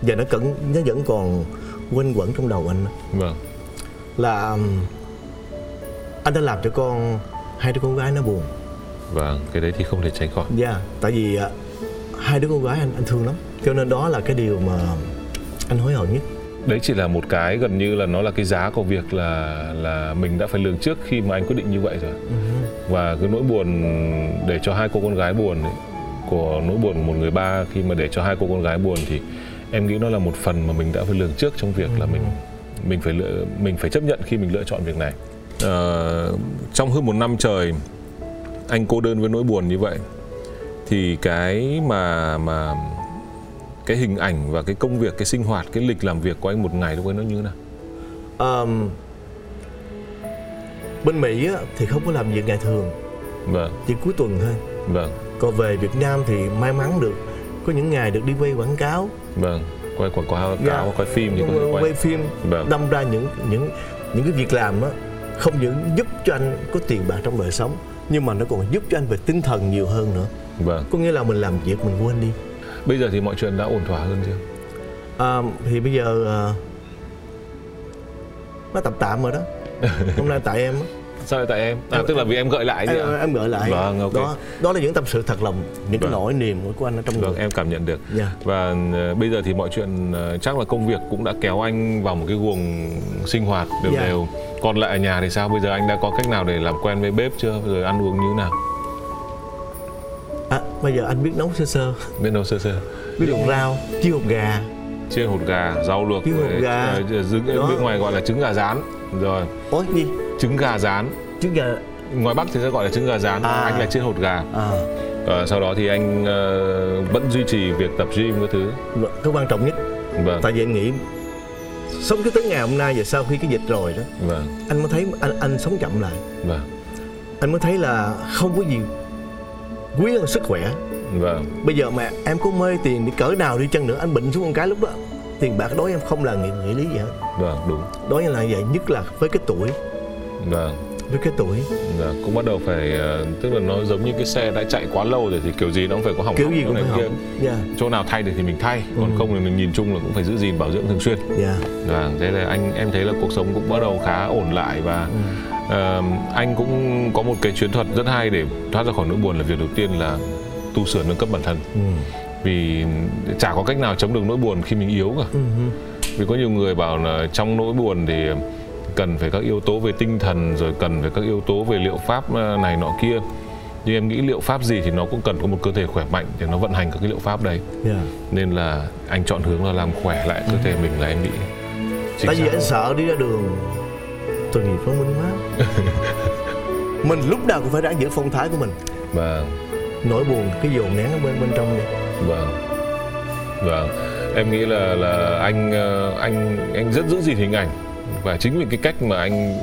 và nó cẩn nó vẫn còn quanh quẩn trong đầu anh vâng. Là ừm, anh đã làm cho con hai đứa con gái nó buồn. Vâng cái đấy thì không thể tránh khỏi. Dạ tại vì à, hai đứa con gái anh anh thương lắm. Cho nên đó là cái điều mà anh hối hận nhất. Đấy chỉ là một cái gần như là nó là cái giá của việc là là mình đã phải lường trước khi mà anh quyết định như vậy rồi. Và cái nỗi buồn để cho hai cô con gái buồn ấy, của nỗi buồn của một người ba khi mà để cho hai cô con gái buồn thì em nghĩ nó là một phần mà mình đã phải lường trước trong việc là mình mình phải lựa mình phải chấp nhận khi mình lựa chọn việc này. Ờ, trong hơn một năm trời anh cô đơn với nỗi buồn như vậy thì cái mà mà cái hình ảnh và cái công việc cái sinh hoạt cái lịch làm việc của anh một ngày lúc ấy nó như thế nào? Ờm, bên mỹ á, thì không có làm việc ngày thường. Vâng. Chỉ cuối tuần thôi. Vâng. Còn về việt nam thì may mắn được có những ngày được đi quay quảng cáo. Vâng quay quảng cáo Dạ. cáo quay phim thì thể quay, quay phim Vâng. đâm ra những những những cái việc làm á không những giúp cho anh có tiền bạc trong đời sống nhưng mà nó còn giúp cho anh về tinh thần nhiều hơn nữa. Vâng. Có nghĩa là mình làm việc mình quên đi. Bây giờ thì mọi chuyện đã ổn thỏa hơn chưa? À, thì bây giờ à, nó tạm tạm rồi đó. Hôm nay tại em á sao lại tại em? À tức là vì em gợi lại em, ạ? Em gợi lại. Vâng, ok. đó đó là những tâm sự thật lòng những cái Vâng. nỗi niềm của anh ở trong vâng người em cảm nhận được. Dạ. và ờ, bây giờ thì mọi chuyện ờ, chắc là công việc cũng đã kéo anh vào một cái guồng sinh hoạt đều Dạ. đều. Còn lại ở nhà thì sao? Bây giờ anh đã có cách nào để làm quen với bếp chưa? Rồi ăn uống như thế nào? À, bây giờ anh biết nấu sơ sơ. Biết nấu sơ sơ. Biết luộc rau chiên hột gà. Chiên hột gà rau luộc Chiên hột gà. ờ, trứng Đó. bên ngoài gọi là trứng gà rán. Rồi. Ôi gì trứng gà rán. Trứng gà. Ngoài bắc thì sẽ gọi là trứng gà rán À. anh là chiên hột gà. À. Ờ, sau đó thì anh ờ, vẫn duy trì việc tập gym các thứ. Cái quan trọng nhất. Vâng. Tại vì anh nghĩ sống cho tới ngày hôm nay và sau khi cái dịch rồi đó vâng. anh mới thấy anh anh sống chậm lại. Vâng. Anh mới thấy là không có gì quý hơn sức khỏe. Vâng. Bây giờ mà em có mê tiền đi cỡ nào đi chăng nữa anh bệnh xuống con cái lúc đó tiền bạc đối em không là nghĩ, nghĩ lý gì hết. Vâng đúng. Đối em là vậy nhất là với cái tuổi vâng. Với cái tuổi. Vâng cũng bắt đầu phải ờ, tức là nó giống như cái xe đã chạy quá lâu rồi thì kiểu gì nó cũng phải có hỏng kiểu gì cũng phải kia. học dạ. Chỗ nào thay được thì mình thay còn không thì mình nhìn chung là cũng phải giữ gìn bảo dưỡng thường xuyên. Dạ. Vâng, thế là anh em thấy là cuộc sống cũng bắt đầu khá ổn lại và ờ, anh cũng có một cái chiến thuật rất hay để thoát ra khỏi nỗi buồn là việc đầu tiên là tu sửa nâng cấp bản thân. Ừ. vì chả có cách nào chống được nỗi buồn khi mình yếu cả. Ừ. vì có nhiều người bảo là trong nỗi buồn thì cần phải các yếu tố về tinh thần rồi cần phải các yếu tố về liệu pháp ờ, này nọ kia. Nhưng em nghĩ liệu pháp gì thì nó cũng cần có một cơ thể khỏe mạnh để nó vận hành các cái liệu pháp đấy. Dạ. Nên là anh chọn hướng là làm khỏe lại cơ thể mình là em nghĩ tại vì anh sợ đi ra đường tội nghiệp với minh quá. Mình lúc nào cũng phải ráng giữ phong thái của mình. Vâng. Nỗi buồn cái dồn nén ở bên bên trong đi. Vâng. Vâng. Em nghĩ là là anh ờ, anh anh rất giữ gìn hình ảnh và chính vì cái cách mà anh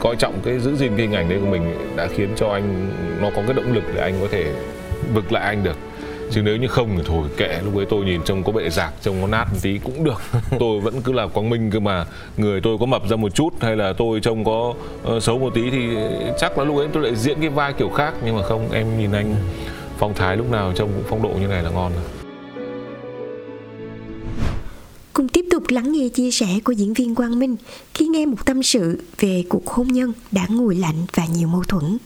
coi trọng cái giữ gìn cái hình ảnh đấy của mình đã khiến cho anh nó có cái động lực để anh có thể vực lại anh được. Chứ nếu như không thì thôi kệ lúc ấy tôi nhìn trông có bệ rạc trông có nát một tí cũng được. Tôi vẫn cứ là quang minh cơ mà. Người tôi có mập ra một chút hay là tôi trông có uh, xấu một tí thì chắc là lúc ấy tôi lại diễn cái vai kiểu khác. Nhưng mà không em nhìn anh phong thái lúc nào trông cũng phong độ như này là ngon rồi. Cùng tiếp lắng nghe chia sẻ của diễn viên Quang Minh khi nghe một tâm sự về cuộc hôn nhân đã nguội lạnh và nhiều mâu thuẫn.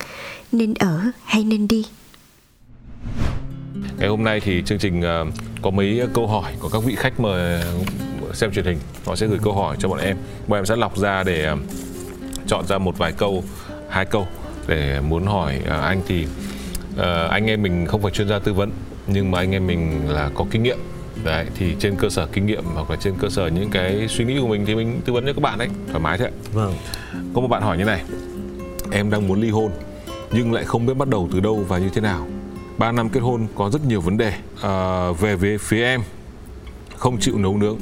Nên ở hay nên đi? Ngày hôm nay thì chương trình ờ, có mấy câu hỏi của các vị khách mời ờ, xem truyền hình. Họ sẽ gửi câu hỏi cho bọn em. Bọn em sẽ lọc ra để ờ, chọn ra một vài câu, hai câu để muốn hỏi anh thì anh em mình không phải chuyên gia tư vấn nhưng mà anh em mình là có kinh nghiệm đấy thì trên cơ sở kinh nghiệm hoặc là trên cơ sở những cái suy nghĩ của mình thì mình tư vấn cho các bạn đấy thoải mái thế vâng. Có một bạn hỏi như này em đang muốn ly hôn nhưng lại không biết bắt đầu từ đâu và như thế nào? Ba năm kết hôn có rất nhiều vấn đề à, về về phía em không chịu nấu nướng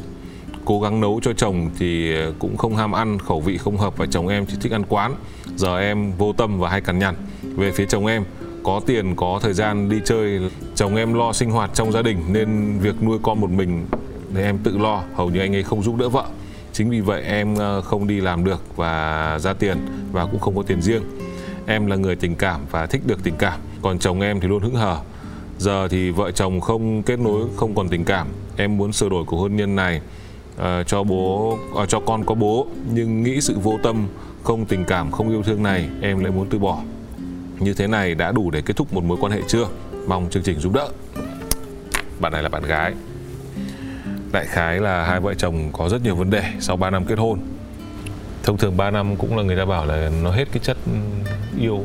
cố gắng nấu cho chồng thì cũng không ham ăn khẩu vị không hợp và chồng em thì thích ăn quán giờ em vô tâm và hay cằn nhằn. Về phía chồng em có tiền có thời gian đi chơi. Chồng em lo sinh hoạt trong gia đình nên việc nuôi con một mình để em tự lo. Hầu như anh ấy không giúp đỡ vợ. Chính vì vậy em ờ, không đi làm được và ra tiền và cũng không có tiền riêng. Em là người tình cảm và thích được tình cảm. Còn chồng em thì luôn hững hờ. Giờ thì vợ chồng không kết nối không còn tình cảm. Em muốn sửa đổi của hôn nhân này uh, cho bố uh, cho con có bố. Nhưng nghĩ sự vô tâm không tình cảm không yêu thương này em lại muốn từ bỏ như thế này đã đủ để kết thúc một mối quan hệ chưa? Mong chương trình giúp đỡ. Bạn này là bạn gái. Đại khái là hai vợ chồng có rất nhiều vấn đề sau 3 năm kết hôn. Thông thường 3 năm cũng là người ta bảo là nó hết cái chất yêu.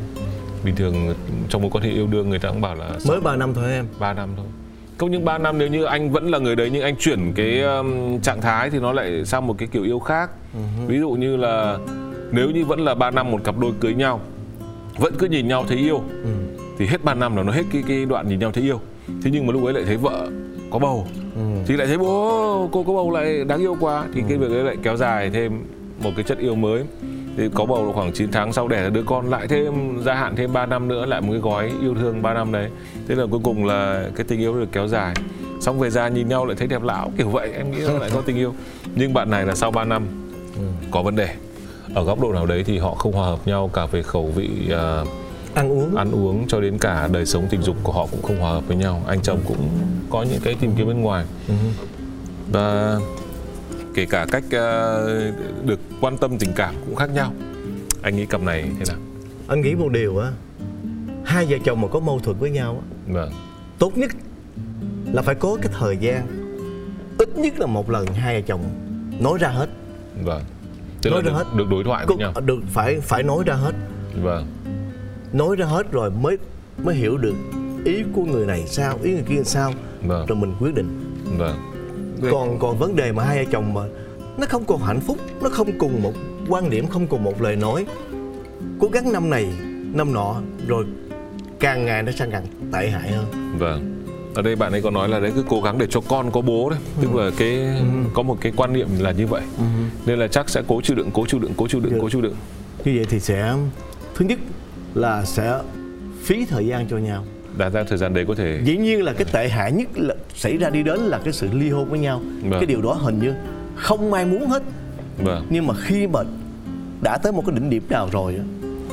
Bình thường trong mối quan hệ yêu đương người ta cũng bảo là mới 3 năm thôi em. 3 năm thôi. Không những 3 năm nếu như anh vẫn là người đấy nhưng anh chuyển cái um, trạng thái thì nó lại sang một cái kiểu yêu khác. Uh-huh. ví dụ như là nếu như vẫn là 3 năm một cặp đôi cưới nhau vẫn cứ nhìn nhau thấy yêu. Ừ. thì hết 3 năm là nó hết cái cái đoạn nhìn nhau thấy yêu. Thế nhưng mà lúc ấy lại thấy vợ có bầu. Ừ. thì lại thấy bố cô có bầu lại đáng yêu quá. Thì ừ. cái việc ấy lại kéo dài thêm một cái chất yêu mới. Thì có bầu khoảng 9 tháng sau đẻ đứa con lại thêm gia hạn thêm 3 năm nữa lại một cái gói yêu thương 3 năm đấy. Thế là cuối cùng là cái tình yêu được kéo dài. Xong về ra nhìn nhau lại thấy đẹp lão kiểu vậy em nghĩ là lại có tình yêu. Nhưng bạn này là sau 3 năm ừ. có vấn đề ở góc độ nào đấy thì họ không hòa hợp nhau cả về khẩu vị uh, ăn uống. ăn uống cho đến cả đời sống tình dục của họ cũng không hòa hợp với nhau. Anh chồng cũng có những cái tìm kiếm bên ngoài. Uh và kể cả cách uh, được quan tâm tình cảm cũng khác nhau. Anh nghĩ cặp này thế nào? Anh nghĩ một điều á hai vợ chồng mà có mâu thuẫn với nhau á vâng. tốt nhất là phải có cái thời gian ít nhất là một lần hai vợ chồng nói ra hết. Vâng Tức nói ra hết. được đối thoại với nhau. được phải phải nói ra hết. Vâng. Nói ra hết rồi mới mới hiểu được ý của người này sao ý người kia sao. Vâng. rồi mình quyết định. Vâng. Còn còn vấn đề mà hai vợ chồng mà nó không còn hạnh phúc nó không cùng một quan điểm không cùng một lời nói. Cố gắng năm này năm nọ rồi càng ngày nó sang càng tệ hại hơn. Vâng ở đây bạn ấy có nói là đấy cứ cố gắng để cho con có bố đấy ừ. tức là cái ừ. có một cái quan niệm là như vậy ừ. nên là chắc sẽ cố chịu đựng cố chịu đựng cố chịu đựng cố chịu đựng như vậy thì sẽ thứ nhất là sẽ phí thời gian cho nhau đạt ra thời gian đấy có thể dĩ nhiên là cái tệ hại nhất là xảy ra đi đến là cái sự ly hôn với nhau vâng. cái điều đó hình như không ai muốn hết vâng. nhưng mà khi mà đã tới một cái đỉnh điểm nào rồi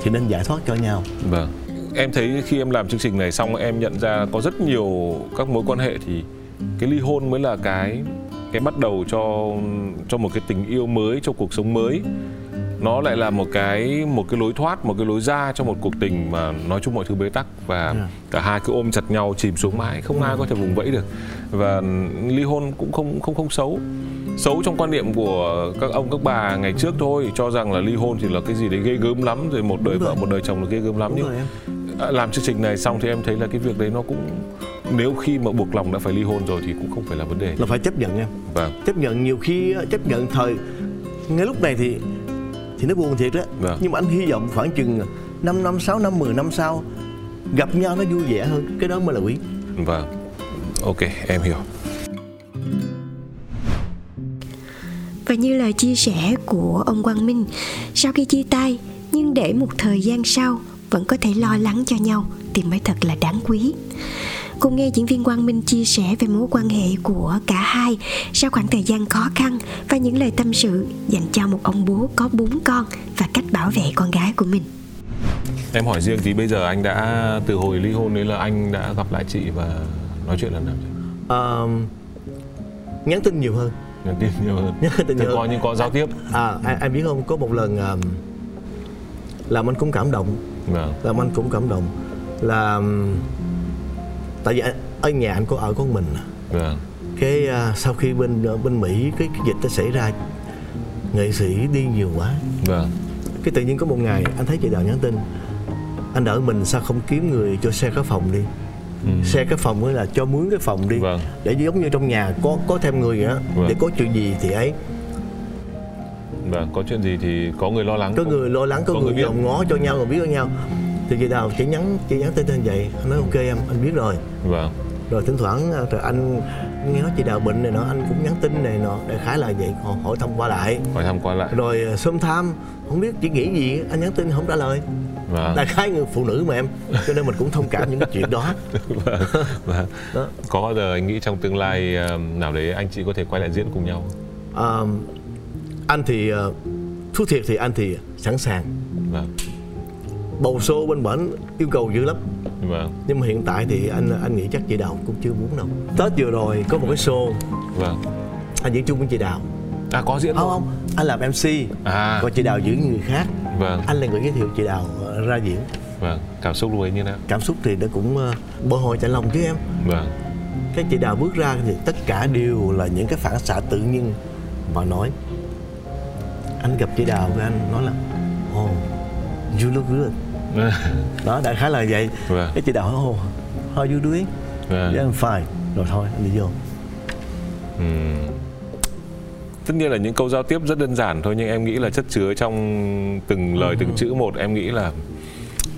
thì nên giải thoát cho nhau vâng em thấy khi em làm chương trình này xong em nhận ra có rất nhiều các mối quan hệ thì cái ly hôn mới là cái cái bắt đầu cho cho một cái tình yêu mới cho cuộc sống mới. Nó lại là một cái một cái lối thoát một cái lối ra cho một cuộc tình mà nói chung mọi thứ bế tắc và yeah. Dạ. cả hai cứ ôm chặt nhau chìm xuống mãi. Không ai có thể vùng vẫy được. Và ly hôn cũng không không không xấu. Xấu trong quan niệm của các ông các bà ngày trước thôi cho rằng là ly hôn thì là cái gì đấy ghê gớm lắm rồi một đời vợ một đời chồng là ghê gớm lắm nhưng À, làm chương trình này xong thì em thấy là cái việc đấy nó cũng nếu khi mà buộc lòng đã phải ly hôn rồi thì cũng không phải là vấn đề. Là phải chấp nhận em vâng. Chấp nhận nhiều khi chấp nhận thời ngay lúc này thì thì nó buồn thiệt đó vâng. nhưng mà anh hy vọng khoảng chừng 5 năm 6 năm 10 năm sau gặp nhau nó vui vẻ hơn. Cái đó mới là quý. Vâng. Ok em hiểu. Và như lời chia sẻ của ông Quang Minh sau khi chia tay nhưng để một thời gian sau vẫn có thể lo lắng cho nhau thì mới thật là đáng quý cùng nghe diễn viên Quang Minh chia sẻ về mối quan hệ của cả hai sau khoảng thời gian khó khăn và những lời tâm sự dành cho một ông bố có bốn con và cách bảo vệ con gái của mình. Em hỏi riêng thì bây giờ anh đã từ hồi ly hôn đấy là anh đã gặp lại chị và nói chuyện lần nào chưa? Nhắn tin nhiều hơn Nhắn tin nhiều hơn. nhắn tin nhiều có hơn những có giao tiếp. à anh biết không có một lần um, làm anh cũng cảm động Vâng. làm anh cũng cảm động là tại vì ở nhà anh có ở con mình. Vâng. cái à, sau khi bên ờ, bên Mỹ cái, cái dịch nó xảy ra nghệ sĩ đi nhiều quá Vâng. cái tự nhiên có một ngày anh thấy chị Đào nhắn tin anh đợi mình sao không kiếm người cho xe cái phòng đi xe cái phòng ấy là cho mướn cái phòng đi Ừ. Vâng. để giống như trong nhà có có thêm người đó Vâng. để có chuyện gì thì ấy Vâng, có chuyện gì thì có người lo lắng. có người lo lắng có, có người, người dòm ngó cho nhau người biết cho nhau thì chị Đào chỉ nhắn chị nhắn tin như vậy anh nói ok em anh biết rồi Vâng. rồi thỉnh thoảng à, rồi anh nghe nói chị Đào bệnh này nọ anh cũng nhắn tin này nọ đại khái là vậy hỏi, hỏi thăm qua lại Hỏi thăm qua lại. rồi à, xôm tham không biết chị nghĩ gì anh nhắn tin không trả lời Vâng. đại khái người phụ nữ mà em cho nên mình cũng thông cảm những cái chuyện đó Vâng. Vâng. Đó. Có bao giờ anh nghĩ trong tương lai ờ, nào đấy anh chị có thể quay lại diễn cùng nhau? à, anh thì à, thú thiệt thì anh thì sẵn sàng Vâng. bầu xô bên bển yêu cầu dữ lắm Vâng. nhưng mà hiện tại thì anh anh nghĩ chắc chị Đào cũng chưa muốn đâu Tết vừa rồi có một cái show Vâng. anh diễn chung với chị Đào À có diễn không luôn. không anh làm MC À. còn chị Đào diễn người khác Vâng. anh là người giới thiệu chị Đào ờ, ra diễn Vâng. Cảm xúc lúc ấy như nào? cảm xúc thì nó cũng uh, bồi hồi chạy lòng chứ em Vâng. cái chị Đào bước ra thì tất cả đều là những cái phản xạ tự nhiên và nói anh gặp chị Đào với anh nói là oh you look good đó đại khái là vậy Vâng. cái chị Đào nói oh how you doing Vâng. yeah, I'm fine rồi thôi anh đi vô Ừm. Tất nhiên là những câu giao tiếp rất đơn giản thôi nhưng em nghĩ là chất chứa trong từng lời từng chữ một em nghĩ là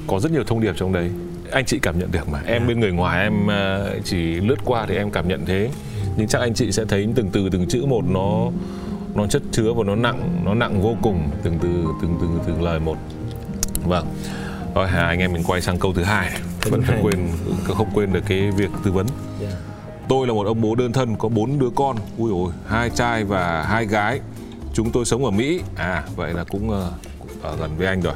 có rất nhiều thông điệp trong đấy. Anh chị cảm nhận được mà. Em bên người ngoài em ờ, chỉ lướt qua thì em cảm nhận thế. Nhưng chắc anh chị sẽ thấy từng từ từng chữ một nó nó chất chứa và nó nặng, nó nặng vô cùng từng từ từng từng từng lời một. Vâng. Rồi hà anh em mình quay sang câu thứ hai. Vẫn không quên không quên được cái việc tư vấn. Tôi là một ông bố đơn thân có bốn đứa con. Ui ôi, hai trai và hai gái. Chúng tôi sống ở Mỹ. À, vậy là cũng ờ, ở gần với anh rồi.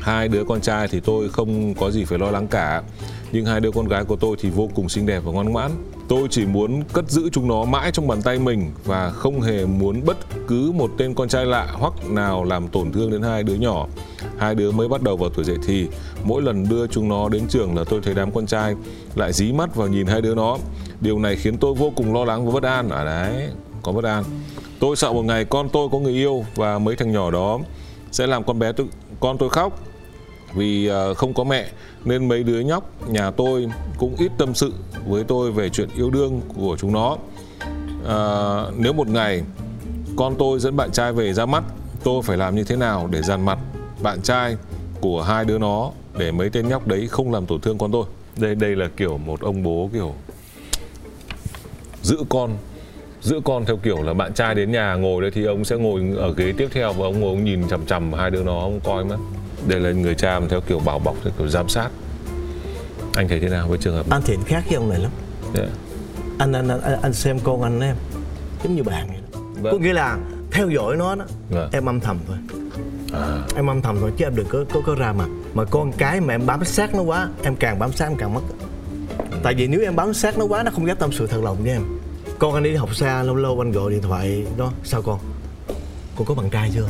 Hai đứa con trai thì tôi không có gì phải lo lắng cả. Nhưng hai đứa con gái của tôi thì vô cùng xinh đẹp và ngoan ngoãn. Tôi chỉ muốn cất giữ chúng nó mãi trong bàn tay mình và không hề muốn bất cứ một tên con trai lạ hoặc nào làm tổn thương đến hai đứa nhỏ. Hai đứa mới bắt đầu vào tuổi dậy thì, mỗi lần đưa chúng nó đến trường là tôi thấy đám con trai lại dí mắt vào nhìn hai đứa nó. Điều này khiến tôi vô cùng lo lắng và bất an. À đấy, có bất an. Tôi sợ một ngày con tôi có người yêu và mấy thằng nhỏ đó sẽ làm con bé tôi, con tôi khóc vì ờ, không có mẹ nên mấy đứa nhóc nhà tôi cũng ít tâm sự với tôi về chuyện yêu đương của chúng nó. à, nếu một ngày con tôi dẫn bạn trai về ra mắt, tôi phải làm như thế nào để dàn mặt bạn trai của hai đứa nó để mấy tên nhóc đấy không làm tổn thương con tôi. Đây đây là kiểu một ông bố kiểu giữ con giữ con theo kiểu là bạn trai đến nhà ngồi đây thì ông sẽ ngồi ở ghế tiếp theo và ông ngồi ông nhìn chằm chằm hai đứa nó ông coi mất đây là người cha mà theo kiểu bảo bọc theo kiểu giám sát. Anh thấy thế nào với trường hợp anh thiện khác với ông này lắm. Dạ. anh anh anh, anh xem con anh em giống như bạn vậy đó. Vâng. có nghĩa là theo dõi nó đó Vâng. em âm thầm thôi. À, em âm thầm thôi chứ em đừng có có, có ra mặt. Mà con cái mà em bám sát nó quá em càng bám sát em càng mất. Tại vì nếu em bám sát nó quá nó không dám tâm sự thật lòng với em. Con anh đi học xa lâu lâu anh gọi điện thoại đó sao con? Con có bạn trai chưa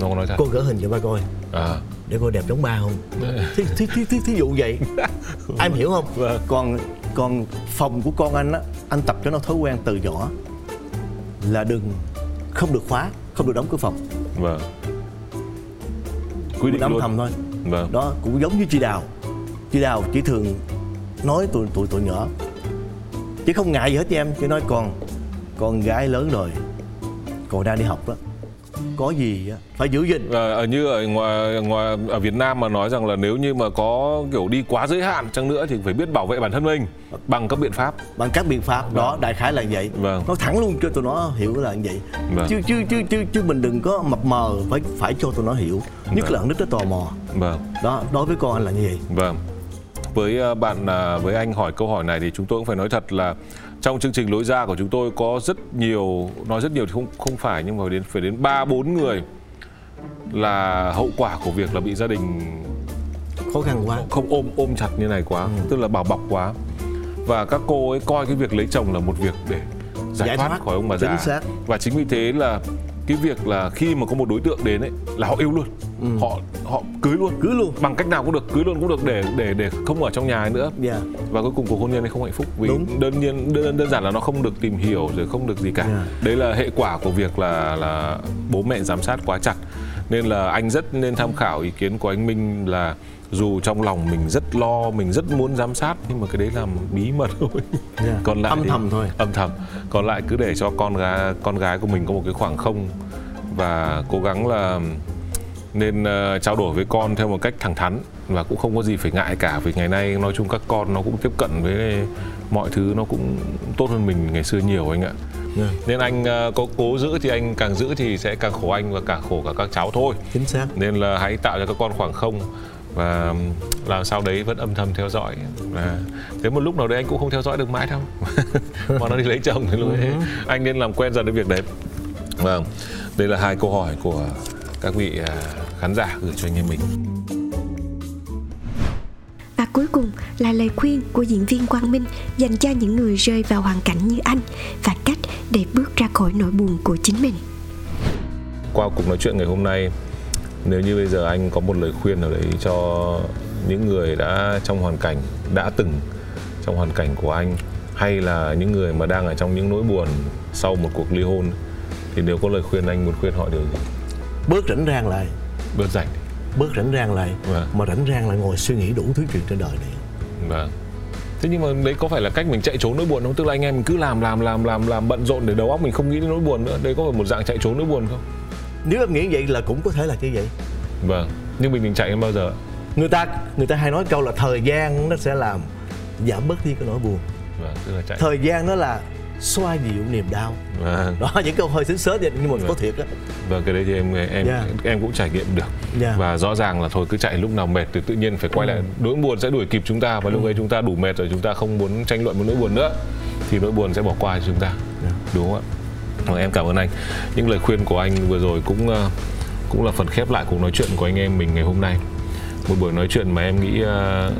nó có nói thật? Con gỡ hình cho ba coi. À. Để coi đẹp giống ba không? Thí, thí, thí, thí, thí dụ vậy. Em hiểu không? Vâng. còn còn phòng của con anh á anh tập cho nó thói quen từ nhỏ. Là đừng không được khóa không được đóng cửa phòng. Vâng. Quy định âm luôn. thầm thôi. Vâng. Đó cũng giống như chị đào. Chị đào chỉ thường nói tụi tụi tụi nhỏ. Chứ không ngại gì hết nha em chỉ nói con con gái lớn rồi còn đang đi học đó có gì phải giữ gìn. Ở như ở ngoài ngoài ở Việt Nam mà nói rằng là nếu như mà có kiểu đi quá giới hạn chăng nữa thì phải biết bảo vệ bản thân mình bằng các biện pháp. Bằng các biện pháp đó đại khái là vậy. Vâng. nó thẳng luôn cho tụi nó hiểu là như vậy. Vâng. chứ chứ chứ chứ chứ mình đừng có mập mờ phải phải cho tụi nó hiểu. Nhất Vâng. là nít nó tò mò. Vâng. Đó đối với con anh là như vậy. Vâng. Với ờ, bạn ờ, với anh hỏi câu hỏi này thì chúng tôi cũng phải nói thật là trong chương trình lối ra của chúng tôi có rất nhiều nói rất nhiều thì không không phải nhưng mà phải đến phải đến ba bốn người là hậu quả của việc là bị gia đình khó khăn quá không ôm ôm chặt như này quá Ừ. tức là bảo bọc quá và các cô ấy coi cái việc lấy chồng là một việc để giải, Giải thoát, thoát. khỏi ông bà Chính già xác. và chính vì thế là cái việc là khi mà có một đối tượng đến ấy là họ yêu luôn. Họ họ cưới luôn. Ừ. cưới luôn. Bằng cách nào cũng được cưới luôn cũng được để để để không ở trong nhà ấy nữa. Dạ. Và cuối cùng cuộc hôn nhân ấy không hạnh phúc. Vì Đúng. đơn nhiên đơn, đơn giản là nó không được tìm hiểu rồi không được gì cả. Yeah. đấy là hệ quả của việc là là bố mẹ giám sát quá chặt. Nên là anh rất nên tham khảo ý kiến của anh Minh là dù trong lòng mình rất lo mình rất muốn giám sát nhưng mà cái đấy là bí mật thôi Yeah. còn lại Âm thì- thầm thôi. âm thầm còn lại cứ để cho con gái con gái của mình có một cái khoảng không và cố gắng là nên ờ, trao đổi với con theo một cách thẳng thắn và cũng không có gì phải ngại cả vì ngày nay nói chung các con nó cũng tiếp cận với mọi thứ nó cũng tốt hơn mình ngày xưa nhiều anh ạ Yeah. nên anh ờ, có cố giữ thì anh càng giữ thì sẽ càng khổ anh và càng khổ cả các cháu thôi chính xác nên là hãy tạo cho các con khoảng không và làm sao đấy vẫn âm thầm theo dõi. Và đến một lúc nào đấy anh cũng không theo dõi được mãi đâu. Mà nó đi lấy chồng thì lúc ấy anh nên làm quen dần với việc đấy. Vâng đây là hai câu hỏi của các vị à, khán giả gửi cho anh em mình. Và cuối cùng là lời khuyên của diễn viên Quang Minh dành cho những người rơi vào hoàn cảnh như anh và cách để bước ra khỏi nỗi buồn của chính mình. qua cuộc nói chuyện ngày hôm nay nếu như bây giờ anh có một lời khuyên nào đấy cho những người đã trong hoàn cảnh đã từng trong hoàn cảnh của anh hay là những người mà đang ở trong những nỗi buồn sau một cuộc ly hôn thì nếu có lời khuyên anh muốn khuyên họ điều gì? Bớt rảnh rang lại. Bớt rảnh. Bớt rảnh rang lại Vâng. mà rảnh rang lại ngồi suy nghĩ đủ thứ chuyện trên đời này. Vâng. Thế nhưng mà đấy có phải là cách mình chạy trốn nỗi buồn không? Tức là anh em mình cứ làm làm làm làm làm bận rộn để đầu óc mình không nghĩ đến nỗi buồn nữa. Đấy có phải một dạng chạy trốn nỗi buồn không nếu em nghĩ vậy là cũng có thể là như vậy. Vâng nhưng mình mình chạy đến bao giờ. Người ta người ta hay nói câu là thời gian nó sẽ làm giảm bớt đi cái nỗi buồn. Vâng tức là chạy. Thời gian nó là xoa dịu niềm đau. Vâng. Đó những câu hơi xính xớt vậy nhưng mà có thiệt á. Vâng, cái đấy thì em em Yeah. em cũng trải nghiệm được. Yeah. Và rõ ràng là thôi cứ chạy lúc nào mệt thì tự nhiên phải quay lại. Nỗi buồn sẽ đuổi kịp chúng ta và lúc ấy chúng ta đủ mệt rồi chúng ta không muốn tranh luận một nỗi buồn nữa thì nỗi buồn sẽ bỏ qua cho chúng ta. Đúng không ạ? Vâng, em cảm ơn anh. Những lời khuyên của anh vừa rồi cũng ờ, cũng là phần khép lại cuộc nói chuyện của anh em mình ngày hôm nay. Một buổi nói chuyện mà em nghĩ ờ,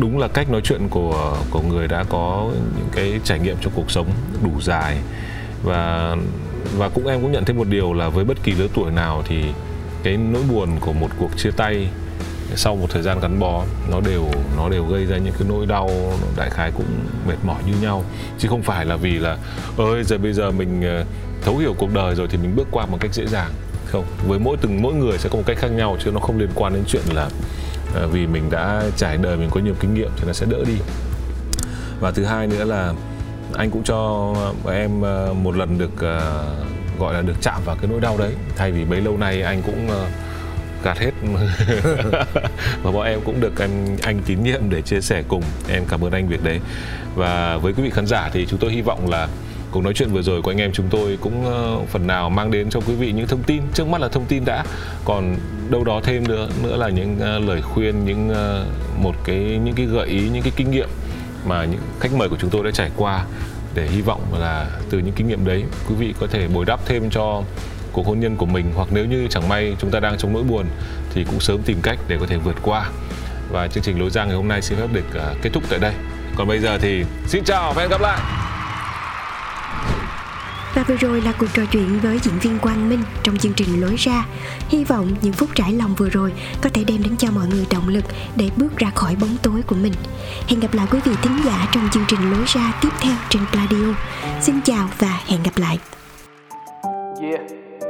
đúng là cách nói chuyện của của người đã có những cái trải nghiệm trong cuộc sống đủ dài và và cũng em cũng nhận thêm một điều là với bất kỳ lứa tuổi nào thì cái nỗi buồn của một cuộc chia tay sau một thời gian gắn bó, nó đều nó đều gây ra những cái nỗi đau, đại khái cũng mệt mỏi như nhau. Chứ không phải là vì là ơi giờ bây giờ mình ờ, thấu hiểu cuộc đời rồi thì mình bước qua một cách dễ dàng. Không, với mỗi từng, mỗi người sẽ có một cách khác nhau, chứ nó không liên quan đến chuyện là ờ, vì mình đã trải đời, mình có nhiều kinh nghiệm thì nó sẽ đỡ đi. Và thứ hai nữa là anh cũng cho em ờ, một lần được gọi là được chạm vào cái nỗi đau đấy. Thay vì bấy lâu nay anh cũng gạt hết. Và bọn em cũng được anh anh tín nhiệm để chia sẻ cùng. Em cảm ơn anh việc đấy. Và với quý vị khán giả thì chúng tôi hy vọng là cuộc nói chuyện vừa rồi của anh em chúng tôi cũng ờ, phần nào mang đến cho quý vị những thông tin. Trước mắt là thông tin đã. Còn đâu đó thêm nữa nữa là những ờ, lời khuyên, những ờ, một cái, những cái gợi ý, những cái kinh nghiệm mà những khách mời của chúng tôi đã trải qua để hy vọng là từ những kinh nghiệm đấy, quý vị có thể bồi đắp thêm cho cuộc hôn nhân của mình hoặc nếu như chẳng may chúng ta đang trong nỗi buồn thì cũng sớm tìm cách để có thể vượt qua và chương trình lối ra ngày hôm nay xin phép được ờ, kết thúc tại đây còn bây giờ thì xin chào và hẹn gặp lại Và vừa rồi là cuộc trò chuyện với diễn viên Quang Minh trong chương trình Lối ra. Hy vọng những phút trải lòng vừa rồi có thể đem đến cho mọi người động lực để bước ra khỏi bóng tối của mình. Hẹn gặp lại quý vị thính giả trong chương trình Lối ra tiếp theo trên Pladio. Xin chào và hẹn gặp lại. Yeah,